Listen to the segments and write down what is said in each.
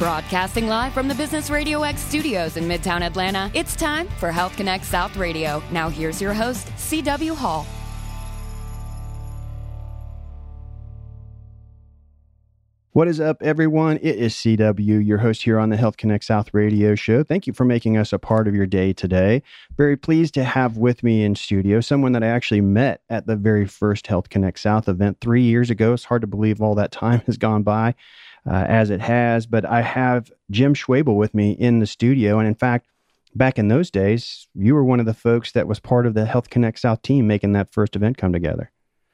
Broadcasting live from the Business Radio X studios in Midtown Atlanta, it's time for Health Connect South Radio. Now, here's your host, C.W. Hall. What is up, everyone? It is CW, your host here on the Health Connect South radio show. Thank you for making us a part of your day today. Very pleased to have with me in studio someone that I actually met at the very first Health Connect South event three years ago. It's hard to believe all that time has gone by uh, as it has. But I have Jim Schwoebel with me in the studio. And in fact, back in those days, you were one of the folks that was part of the Health Connect South team making that first event come together.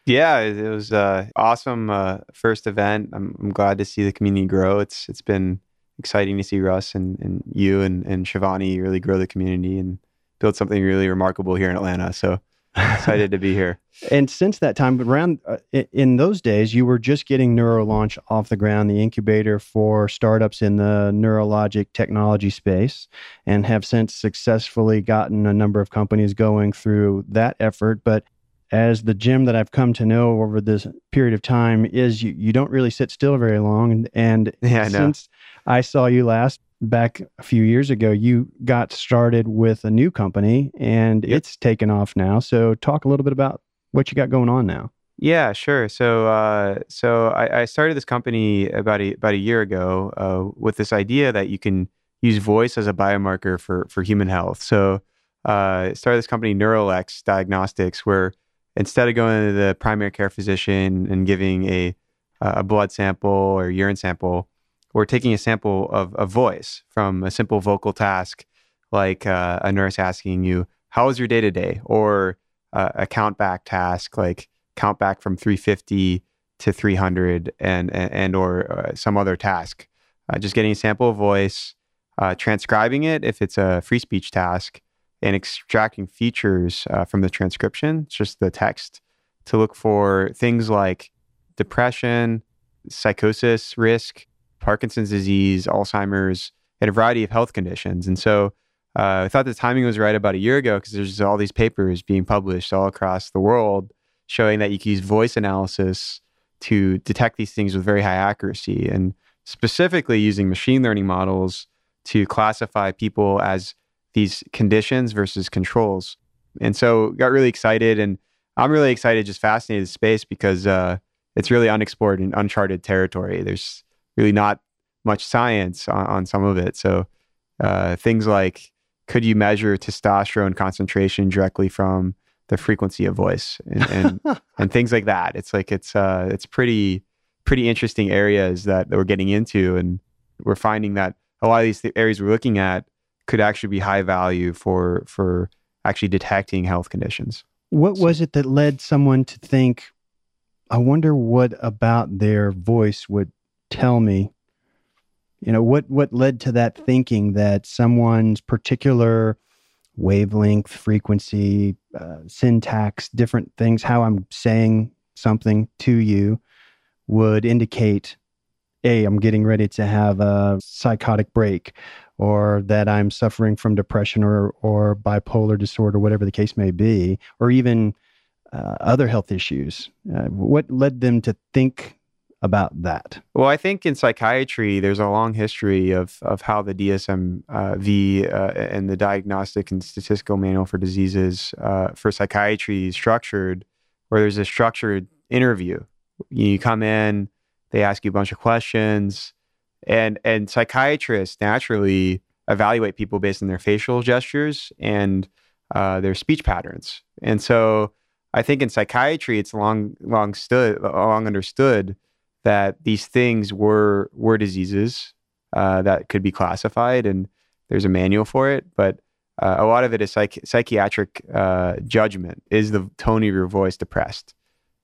Yeah, it was uh, awesome uh, first event. I'm, I'm glad to see the community grow. It's it's been exciting to see Russ and, and you and, and Shivani really grow the community and build something really remarkable here in Atlanta. So excited to be here. And since that time, around uh, in those days, you were just getting NeuroLaunch off the ground, the incubator for startups in the neurologic technology space, and have since successfully gotten a number of companies going through that effort. But as the Jim that I've come to know over this period of time is you, you don't really sit still very long. And, and yeah, I since I saw you last, back a few years ago, you got started with a new company and yep. it's taken off now. So, talk a little bit about what you got going on now. Yeah, sure. So, uh, so I, I, started this company about a about a year ago uh, with this idea that you can use voice as a biomarker for for human health. So, uh, started this company NeuroLex Diagnostics, where instead of going to the primary care physician and giving a a blood sample or urine sample, we're taking a sample of a voice from a simple vocal task, like uh, a nurse asking you, "How was your day today?" or uh, a count back task, like count back from 350 to 300, and and, and or uh, some other task. Uh, just getting a sample of voice, uh, transcribing it if it's a free speech task, and extracting features uh, from the transcription, it's just the text, to look for things like depression, psychosis risk, Parkinson's disease, Alzheimer's, and a variety of health conditions. And so uh, I thought the timing was right about a year ago because there's all these papers being published all across the world showing that you can use voice analysis to detect these things with very high accuracy and specifically using machine learning models to classify people as these conditions versus controls. And so got really excited and I'm really excited, just fascinated space because uh, it's really unexplored and uncharted territory. There's really not much science on, on some of it. So uh, things like could you measure testosterone concentration directly from the frequency of voice and and, and things like that. It's like it's uh, it's pretty pretty interesting areas that, that we're getting into, and we're finding that a lot of these th- areas we're looking at could actually be high value for for actually detecting health conditions. What was it that led someone to think? I wonder what about their voice would tell me you know what what led to that thinking that someone's particular wavelength frequency uh, syntax different things how i'm saying something to you would indicate a i'm getting ready to have a psychotic break or that i'm suffering from depression or or bipolar disorder whatever the case may be or even uh, other health issues. Uh, what led them to think about that? Well, I think in psychiatry, there's a long history of of how the DSM uh, V uh, and the Diagnostic and Statistical Manual for Diseases uh, for psychiatry is structured, where there's a structured interview. You come in, they ask you a bunch of questions, and and psychiatrists naturally evaluate people based on their facial gestures and uh, their speech patterns. And so, I think in psychiatry, it's long long stood long understood that these things were were diseases uh, that could be classified, and there's a manual for it. But uh, a lot of it is psych- psychiatric uh, judgment. Is the tone of your voice depressed?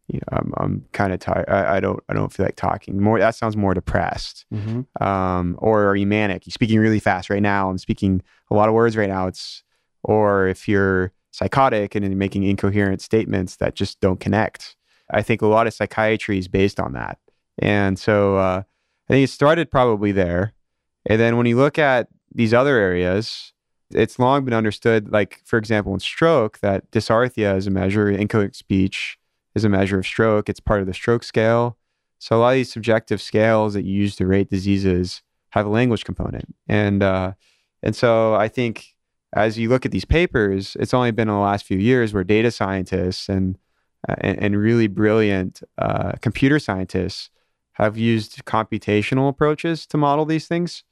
You know, I'm, I'm kind of tired. I, I, don't I don't feel like talking. More that sounds more depressed. Mm-hmm. Um, or are you manic? You're speaking really fast right now. I'm speaking a lot of words right now. It's or if you're psychotic and making incoherent statements that just don't connect. I think a lot of psychiatry is based on that. And so uh, I think it started probably there. And then when you look at these other areas, it's long been understood, like, for example, in stroke, that dysarthria is a measure, incoherent speech is a measure of stroke. It's part of the stroke scale. So a lot of these subjective scales that you use to rate diseases have a language component. And uh, and so I think as you look at these papers, it's only been in the last few years where data scientists and uh, and, and, really brilliant uh, computer scientists have used computational approaches to model these things.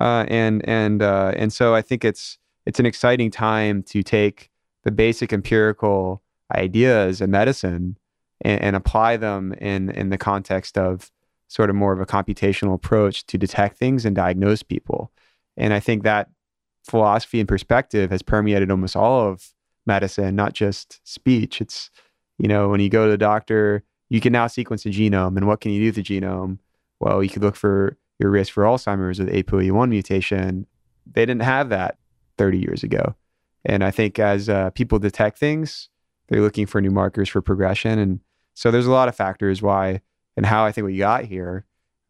Uh, and and uh, and so I think it's it's an exciting time to take the basic empirical ideas in medicine and, and apply them in in the context of sort of more of a computational approach to detect things and diagnose people. And I think that philosophy and perspective has permeated almost all of medicine, not just speech. It's, you know, when you go to the doctor, you can now sequence the genome. And what can you do with the genome? Well, you could look for your risk for Alzheimer's with APOE1 mutation. They didn't have that 30 years ago. And I think as uh, people detect things, they're looking for new markers for progression. And so there's a lot of factors why and how I think we got here.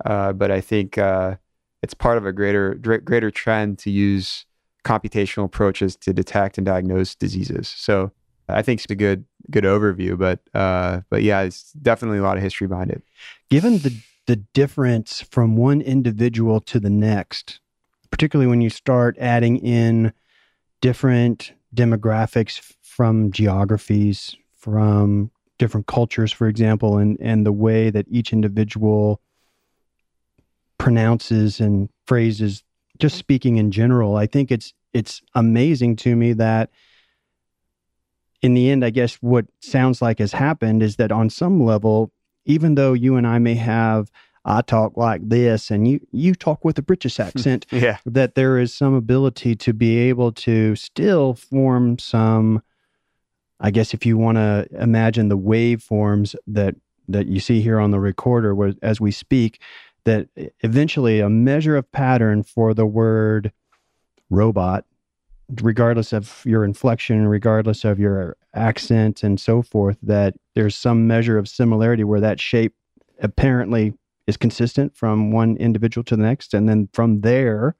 Uh, but I think uh, it's part of a greater greater trend to use computational approaches to detect and diagnose diseases. So I think it's a good good overview. But uh, but yeah, it's definitely a lot of history behind it. Given the the difference from one individual to the next, particularly when you start adding in different demographics from geographies, from different cultures, for example, and and the way that each individual pronounces and phrases, just speaking in general, I think it's it's amazing to me that in the end, I guess what sounds like has happened is that on some level, even though you and I may have I talk like this and you you talk with a British accent, yeah. that there is some ability to be able to still form some I guess if you want to imagine the waveforms that that you see here on the recorder where, as we speak, that eventually a measure of pattern for the word robot, regardless of your inflection, regardless of your accent and so forth, that there's some measure of similarity where that shape apparently is consistent from one individual to the next. And then from there,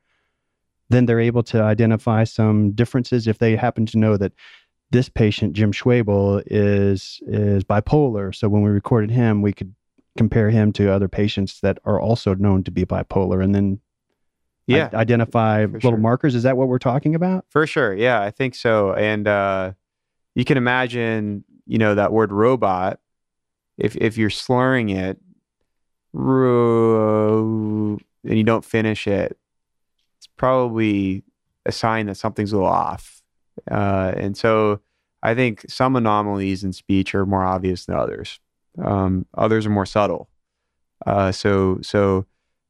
then they're able to identify some differences if they happen to know that this patient, Jim Schwoebel, is is bipolar. So when we recorded him, we could compare him to other patients that are also known to be bipolar, and then yeah, identify little sure. markers. Is that what we're talking about? For sure. Yeah, I think so. And uh, you can imagine, you know, that word robot. If if you're slurring it, ro- and you don't finish it, it's probably a sign that something's a little off uh, and so I think some anomalies in speech are more obvious than others. Um, others are more subtle. Uh, so so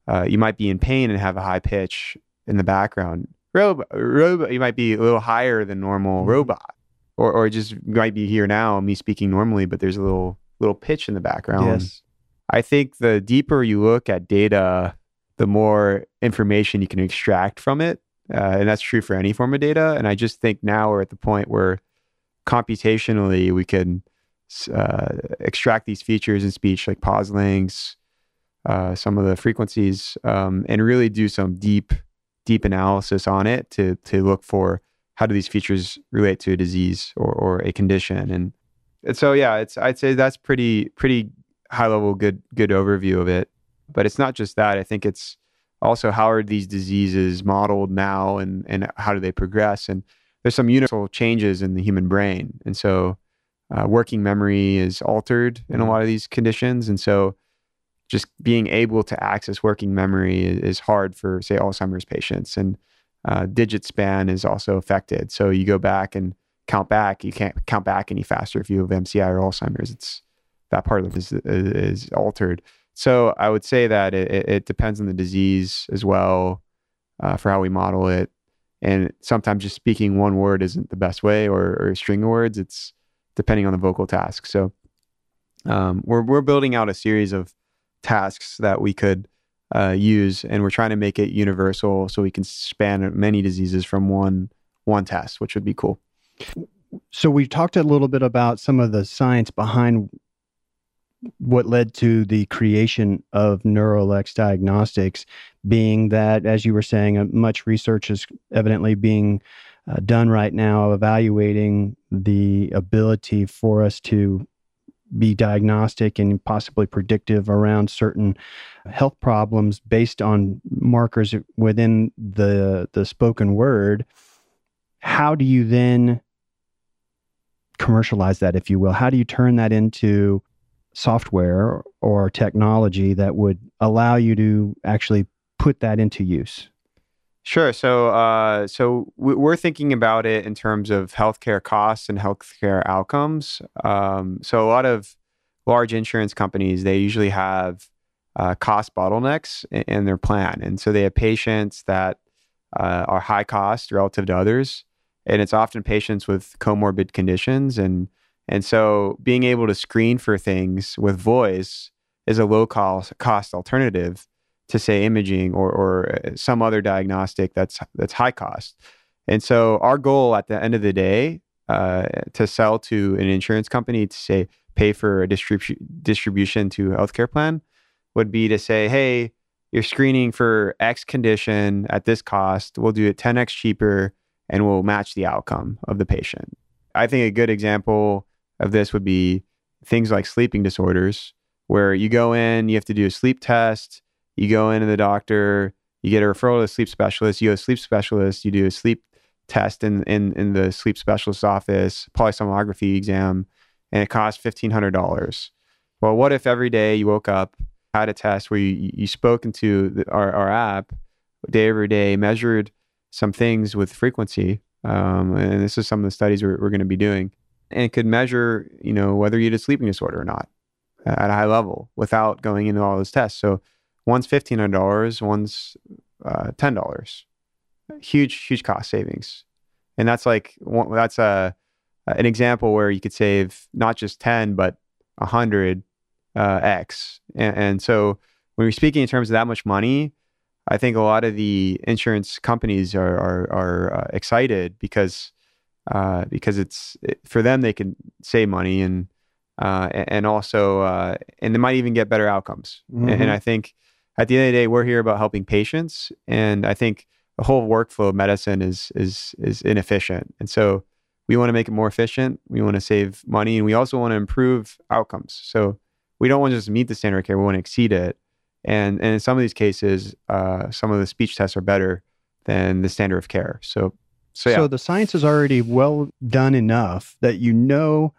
uh, you might be in pain and have a high pitch in the background. Robot, robot, you might be a little higher than normal mm-hmm. robot, or or just might be here now, me speaking normally, but there's a little little pitch in the background. Yes. I think the deeper you look at data, the more information you can extract from it. Uh, and that's true for any form of data. And I just think now we're at the point where computationally we can uh, extract these features in speech, like pause lengths, uh, some of the frequencies, um, and really do some deep, deep analysis on it to to look for how do these features relate to a disease or, or a condition. And, and so, yeah, it's I'd say that's pretty pretty high level, good good overview of it. But it's not just that. I think it's also how are these diseases modeled now and and how do they progress and there's some universal changes in the human brain and so uh, working memory is altered in a mm-hmm. lot of these conditions and so just being able to access working memory is hard for say alzheimer's patients and uh, digit span is also affected so you go back and count back you can't count back any faster if you have mci or alzheimer's it's that part of it is, is altered so I would say that it, it depends on the disease as well uh, for how we model it. And sometimes just speaking one word isn't the best way, or, or a string of words. It's depending on the vocal task. So um, we're we're building out a series of tasks that we could uh, use, and we're trying to make it universal so we can span many diseases from one one test, which would be cool. So we talked a little bit about some of the science behind what led to the creation of Neurolex Diagnostics being that, as you were saying, uh, much research is evidently being uh, done right now evaluating the ability for us to be diagnostic and possibly predictive around certain health problems based on markers within the the spoken word. How do you then commercialize that if you will? How do you turn that into software or technology that would allow you to actually put that into use Sure. So, uh, so we're thinking about it in terms of healthcare costs and healthcare outcomes. Um, so, a lot of large insurance companies they usually have uh, cost bottlenecks in, in, their plan, and so they have patients that uh, are high cost relative to others, and it's often patients with comorbid conditions, and and so being able to screen for things with voice is a low cost cost alternative to say imaging or, or uh, some other diagnostic that's that's high cost. And so our goal at the end of the day uh, to sell to an insurance company to say pay for a distribu- distribution to a healthcare plan would be to say, hey, you're screening for X condition at this cost. We'll do it 10x cheaper and we'll match the outcome of the patient. I think a good example of this would be things like sleeping disorders, where you go in, you have to do a sleep test, you go into the doctor, you get a referral to a sleep specialist, you go to a sleep specialist, you do a sleep test in, in, in the sleep specialist's office, polysomnography exam, and it costs $1,500. Well, what if every day you woke up, had a test where you, you spoke into the, our, our app day over day, measured some things with frequency. Um, and this is some of the studies we're, we're going to be doing. And could measure, you know, whether you had a sleeping disorder or not at a high level without going into all those tests. So One's fifteen hundred dollars, one's uh, ten dollars. Huge, huge cost savings, and that's like one, that's a an example where you could save not just ten but a hundred uh, x. And, and so when you're speaking in terms of that much money, I think a lot of the insurance companies are are, are uh, excited because uh, because it's it, for them they can save money and uh, and also uh, and they might even get better outcomes. Mm-hmm. And, and, I think at the end of the day, we're here about helping patients, and I think the whole workflow of medicine is is is inefficient, and so we want to make it more efficient. We want to save money, and we also want to improve outcomes. So we don't want to just meet the standard of care; we want to exceed it. And and in some of these cases, uh, some of the speech tests are better than the standard of care. So so yeah. So the science is already well done enough that you know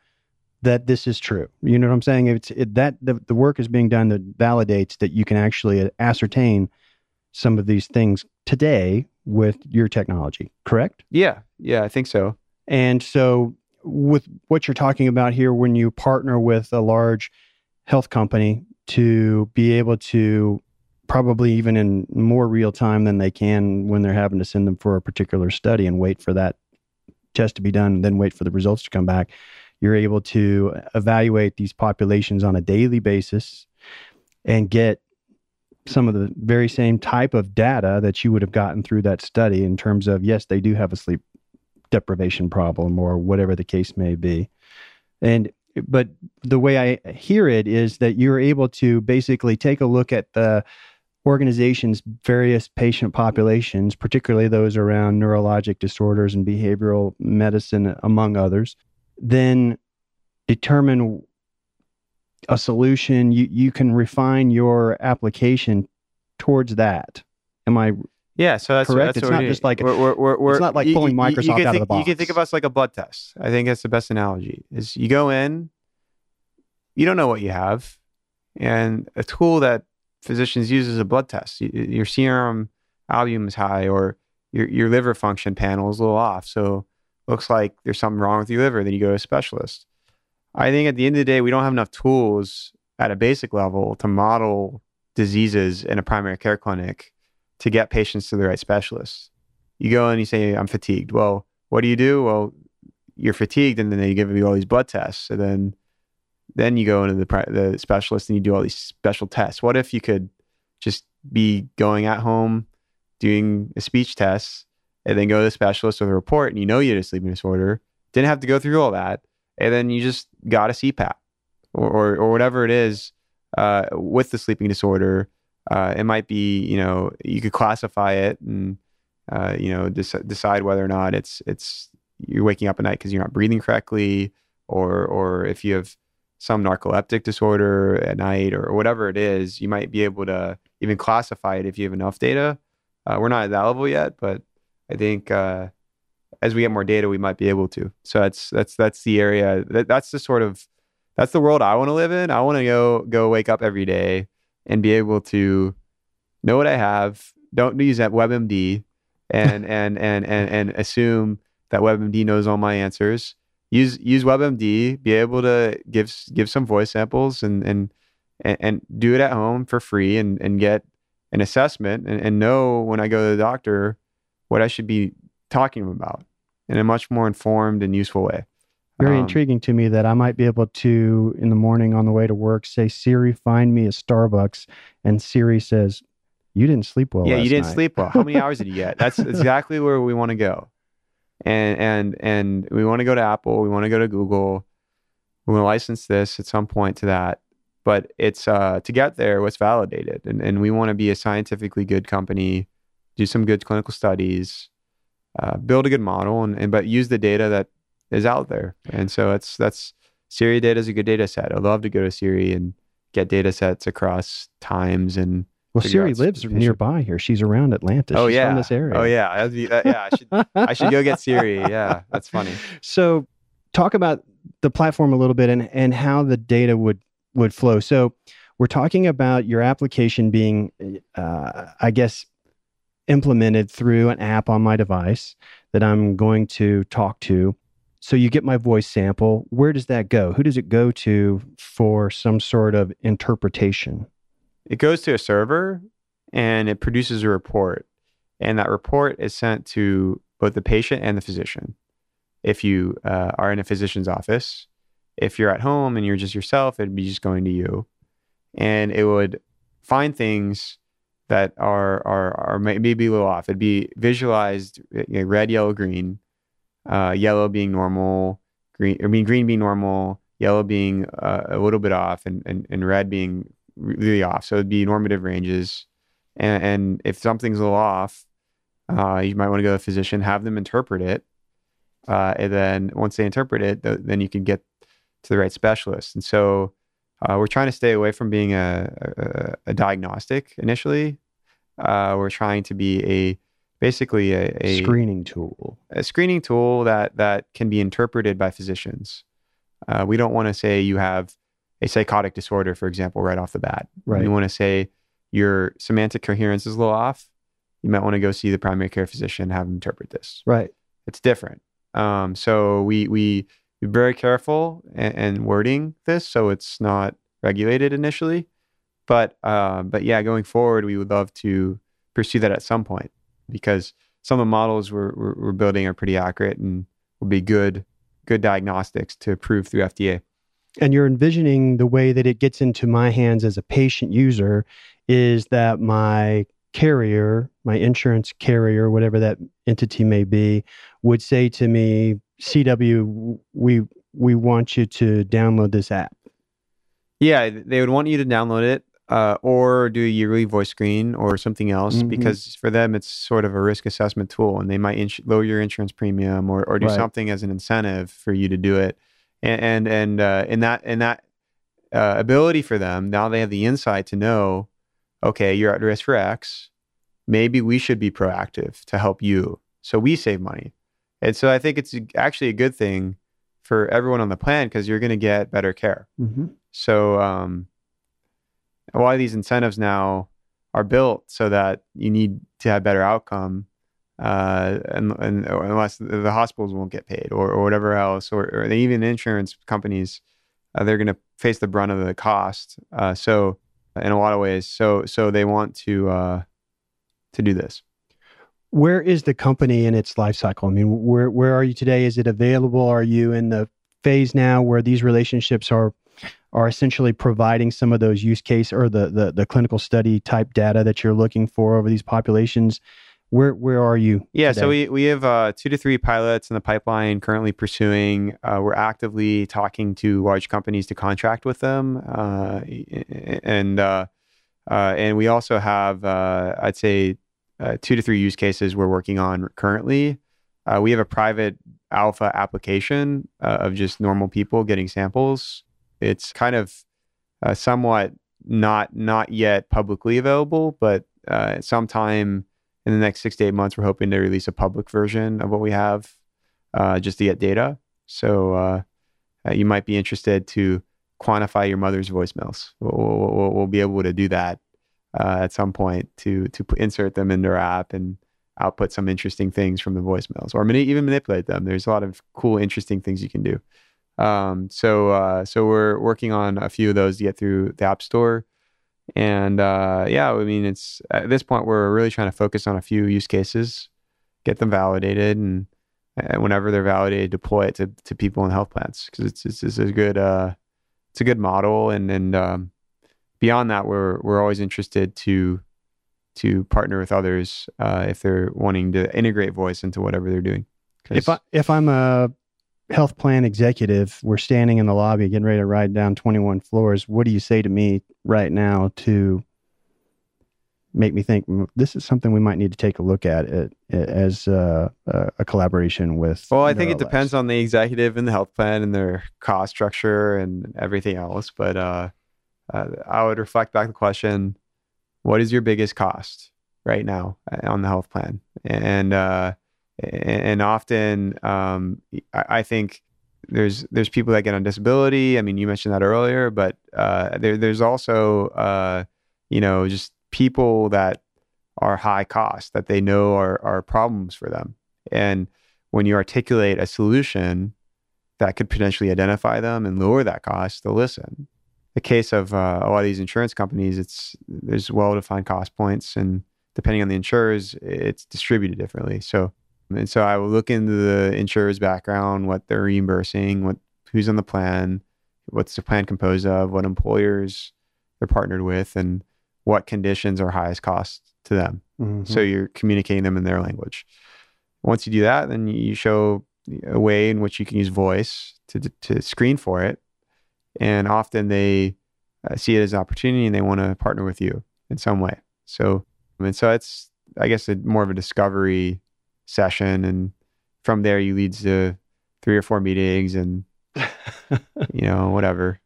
that this is true. You know what I'm saying? It's it, that the, the work is being done that validates that you can actually uh, ascertain some of these things today with your technology, correct? Yeah. Yeah, I think so. And so with what you're talking about here when you partner with a large health company to be able to probably even in more real time than they can when they're having to send them for a particular study and wait for that test to be done and then wait for the results to come back you're able to evaluate these populations on a daily basis and get some of the very same type of data that you would have gotten through that study in terms of yes they do have a sleep deprivation problem or whatever the case may be. And but the way i hear it is that you're able to basically take a look at the organization's various patient populations particularly those around neurologic disorders and behavioral medicine among others then determine a solution. You you can refine your application towards that. Am i yeah so that's correct? that's it's not just like we're, we're, we're, it's not like pulling you, microsoft you, out think, of the box you can think of us like a blood test. I think that's the best analogy is you go in you don't know what you have and a tool that physicians use is a blood test. Your serum albumin is high or your, your liver function panel is a little off so looks like there's something wrong with your liver, then you go to a specialist. I think at the end of the day, we don't have enough tools at a basic level to model diseases in a primary care clinic to get patients to the right specialist. You go and you say, I'm fatigued. Well, what do you do? Well, you're fatigued, and then they give you all these blood tests. And then then you go into the, the specialist and you do all these special tests. What if you could just be going at home, doing a speech test, and then go to the specialist with a report and you know you had a sleeping disorder, didn't have to go through all that. And then you just got a CPAP or, or, or whatever it is uh, with the sleeping disorder. Uh, it might be, you know, you could classify it and, uh, you know, decide whether or not it's, it's, you're waking up at night because you're not breathing correctly or, or if you have some narcoleptic disorder at night or whatever it is, you might be able to even classify it if you have enough data. Uh, we're not at that level yet, but I think uh, as we get more data, we might be able to. So that's that's that's the area. That, that's the sort of that's the world I want to live in. I want to go go wake up every day and be able to know what I have. Don't use that WebMD and and and and and assume that WebMD knows all my answers use use WebMD, be able to give give some voice samples and and and, do it at home for free and and get an assessment and, and know when I go to the doctor what I should be talking about in a much more informed and useful way. Very um, intriguing to me that I might be able to, in the morning on the way to work, say, Siri, find me a Starbucks. And Siri says, You didn't sleep well. Yeah, you didn't night. sleep well. How many hours did you get? That's exactly where we want to go and and and we want to go to Apple, we want to go to Google, we want to license this at some point to that. But it's uh, to get there, what's validated, and and we want to be a scientifically good company, do some good clinical studies, uh, build a good model, and, and but use the data that is out there. And so it's that's Siri data is a good data set. I'd love to go to Siri and get data sets across times and well, Siri lives nearby here. She's around Atlanta. Oh She's yeah, from this area. Oh yeah, be, uh, yeah. I should I should go get Siri. Yeah, that's funny. So, talk about the platform a little bit and and how the data would would flow. So, we're talking about your application being, uh, I guess, implemented through an app on my device that I'm going to talk to. So you get my voice sample. Where does that go? Who does it go to for some sort of interpretation? It goes to a server and it produces a report. And that report is sent to both the patient and the physician. If you uh, are in a physician's office, if you're at home and you're just yourself, it'd be just going to you. And it would find things that are are are maybe a little off. It'd be visualized you know, red, yellow, green, uh, yellow being normal, green I mean green being normal, yellow being uh, a little bit off, and, and and red being really off. So it'd be normative ranges. And, and if something's a little off, uh, you might want to go to a physician, have them interpret it. Uh, and then once they interpret it, th- then you can get to the right specialist. And so uh, we're trying to stay away from being a, a, a diagnostic initially. Uh, we're trying to be a basically a, a, screening tool, a screening tool that that can be interpreted by physicians. Uh, we don't want to say you have a psychotic disorder, for example, right off the bat. Right. We want to say your semantic coherence is a little off. You might want to go see the primary care physician, and have them interpret this. Right. It's different. Um, so we we be very careful and, and, wording this so it's not regulated initially. But uh, but yeah, going forward, we would love to pursue that at some point because some of the models we're, we're, we're building are pretty accurate and will be good good diagnostics to approve through FDA and you're envisioning the way that it gets into my hands as a patient user is that my carrier, my insurance carrier, whatever that entity may be, would say to me, CW, we we want you to download this app. Yeah, they would want you to download it uh, or do a yearly voice screen or something else mm-hmm. because for them it's sort of a risk assessment tool and they might ins- lower your insurance premium or, or do right. something as an incentive for you to do it and and, and uh, in that in that uh, ability for them now they have the insight to know okay you're at risk for x maybe we should be proactive to help you so we save money and so i think it's actually a good thing for everyone on the plan because you're going to get better care mm-hmm. so um, a lot of these incentives now are built so that you need to have better outcome uh, and, and, unless the hospitals won't get paid or, or whatever else, or, or even insurance companies, uh, they're going to face the brunt of the cost. Uh, so, in a lot of ways, so so they want to uh, to do this. Where is the company in its life cycle? I mean, where where are you today? Is it available? Are you in the phase now where these relationships are are essentially providing some of those use case or the the, the clinical study type data that you're looking for over these populations? Where where are you? Yeah, today? so we we have uh, two to three pilots in the pipeline currently pursuing. Uh, we're actively talking to large companies to contract with them, uh, and uh, uh, and we also have uh, I'd say two to three use cases we're working on currently. we have a private alpha application of just normal people getting samples it's kind of uh, somewhat not not yet publicly available, but uh, sometime in the next six to eight months, we're hoping to release a public version of what we have uh, just to get data. So uh, uh, you might be interested to quantify your mother's voicemails. We'll, we'll, we'll be able to do that uh, at some point to to insert them in their app and output some interesting things from the voicemails, or mani- even manipulate them. There's a lot of cool, interesting things you can do. Um, so uh, so we're working on a few of those to get through the App Store. And uh, yeah, I mean, it's at this point we're really trying to focus on a few use cases, get them validated, and, and whenever they're validated, deploy it to, to people in health plans because it's, it's, it's a good uh, it's a good model. And and um, beyond that, we're we're always interested to to partner with others uh, if they're wanting to integrate voice into whatever they're doing. If I if I'm a health plan executive, we're standing in the lobby getting ready to ride down 21 floors. What do you say to me right now to make me think this is something we might need to take a look at it, it as uh, a collaboration with? Well, I think it depends on the executive and the health plan and their cost structure and everything else. But uh, uh, I would reflect back the question: What is your biggest cost right now uh, on the health plan? And uh, and often um, I, think there's there's people that get on disability. I mean, you mentioned that earlier, but uh, there, there's also uh, you know just people that are high cost that they know are are problems for them. And when you articulate a solution that could potentially identify them and lower that cost, they'll listen. The case of uh, a lot of these insurance companies, it's there's well defined cost points, and depending on the insurers, it's distributed differently. So and so I will look into the insurer's background, what they're reimbursing, what who's on the plan, what's the plan composed of, what employers they're partnered with, and what conditions are highest cost to them. Mm-hmm. So you're communicating them in their language. Once you do that, then you show a way in which you can use voice to to screen for it, and often they uh, see it as an opportunity and they want to partner with you in some way. So and so it's I guess a, more of a discovery session and from there you lead to three or four meetings and you know whatever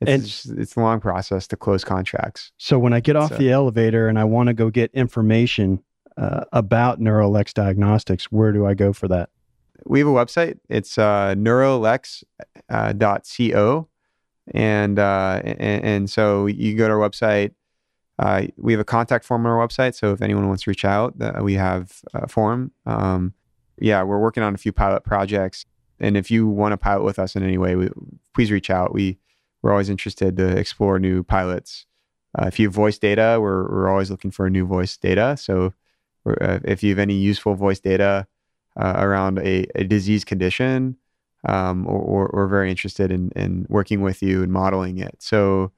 it's and, just, it's a long process to close contracts so when i get off so. the elevator and i want to go get information uh, about neurolex diagnostics where do i go for that we have a website it's uh, neurolex.co uh, and, uh, and and so you go to our website uh, we have a contact form on our website, so if anyone wants to reach out, uh, we have a form. Um, yeah, we're working on a few pilot projects, and if you want to pilot with us in any way, we, please reach out. We we're always interested to explore new pilots. Uh, if you have voice data, we're we're always looking for new voice data. So uh, if you have any useful voice data uh, around a, a disease condition, um, or, or, we're very interested in in working with you and modeling it. So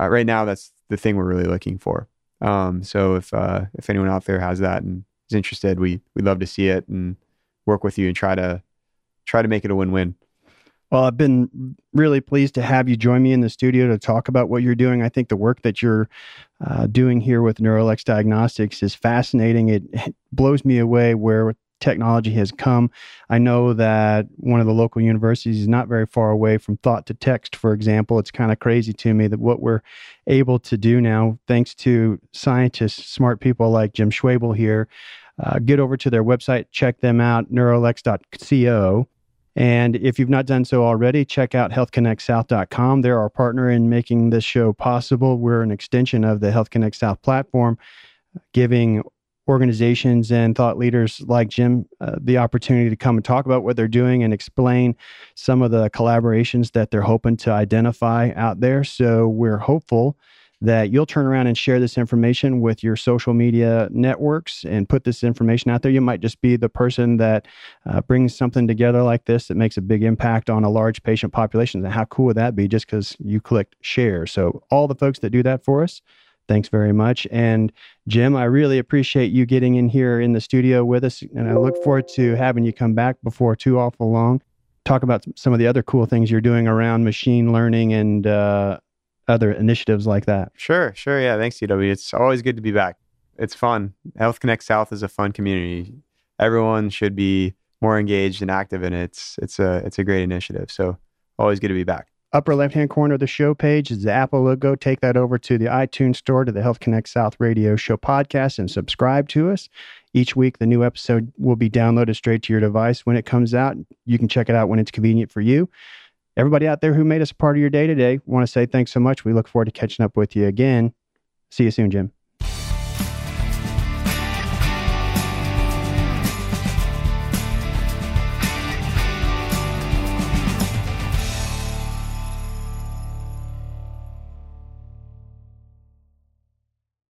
uh, right now, that's the thing we're really looking for. Um, so if uh, if anyone out there has that and is interested, we we'd love to see it and work with you and try to try to make it a win win. Well, I've been really pleased to have you join me in the studio to talk about what you're doing. I think the work that you're uh, doing here with Neurolex Diagnostics is fascinating. It, it blows me away where technology has come. I know that one of the local universities is not very far away from thought to text, for example. It's kind of crazy to me that what we're able to do now, thanks to scientists, smart people like Jim Schwoebel here, uh, get over to their website, check them out, neurolex.co. And if you've not done so already, check out healthconnectsouth.com. They're our partner in making this show possible. We're an extension of the Health Connect South platform, giving organizations and thought leaders like Jim uh, the opportunity to come and talk about what they're doing and explain some of the collaborations that they're hoping to identify out there. So we're hopeful that you'll turn around and share this information with your social media networks and put this information out there. You might just be the person that uh, brings something together like this that makes a big impact on a large patient population. And how cool would that be just because you clicked share? So, all the folks that do that for us, thanks very much. And Jim, I really appreciate you getting in here in the studio with us. And I look forward to having you come back before too awful long. Talk about some of the other cool things you're doing around machine learning and uh, other initiatives like that. Sure, sure. Yeah. Thanks, CW. It's always good to be back. It's fun. Health Connect South is a fun community. Everyone should be more engaged and active in it. It's, it's a, it's a great initiative. So always good to be back. Upper left hand corner of the show page is the Apple logo. Take that over to the iTunes store to the Health Connect South Radio Show podcast and subscribe to us. Each week, the new episode will be downloaded straight to your device when it comes out. You can check it out when it's convenient for you. Everybody out there who made us a part of your day today, want to say thanks so much. We look forward to catching up with you again. See you soon, Jim.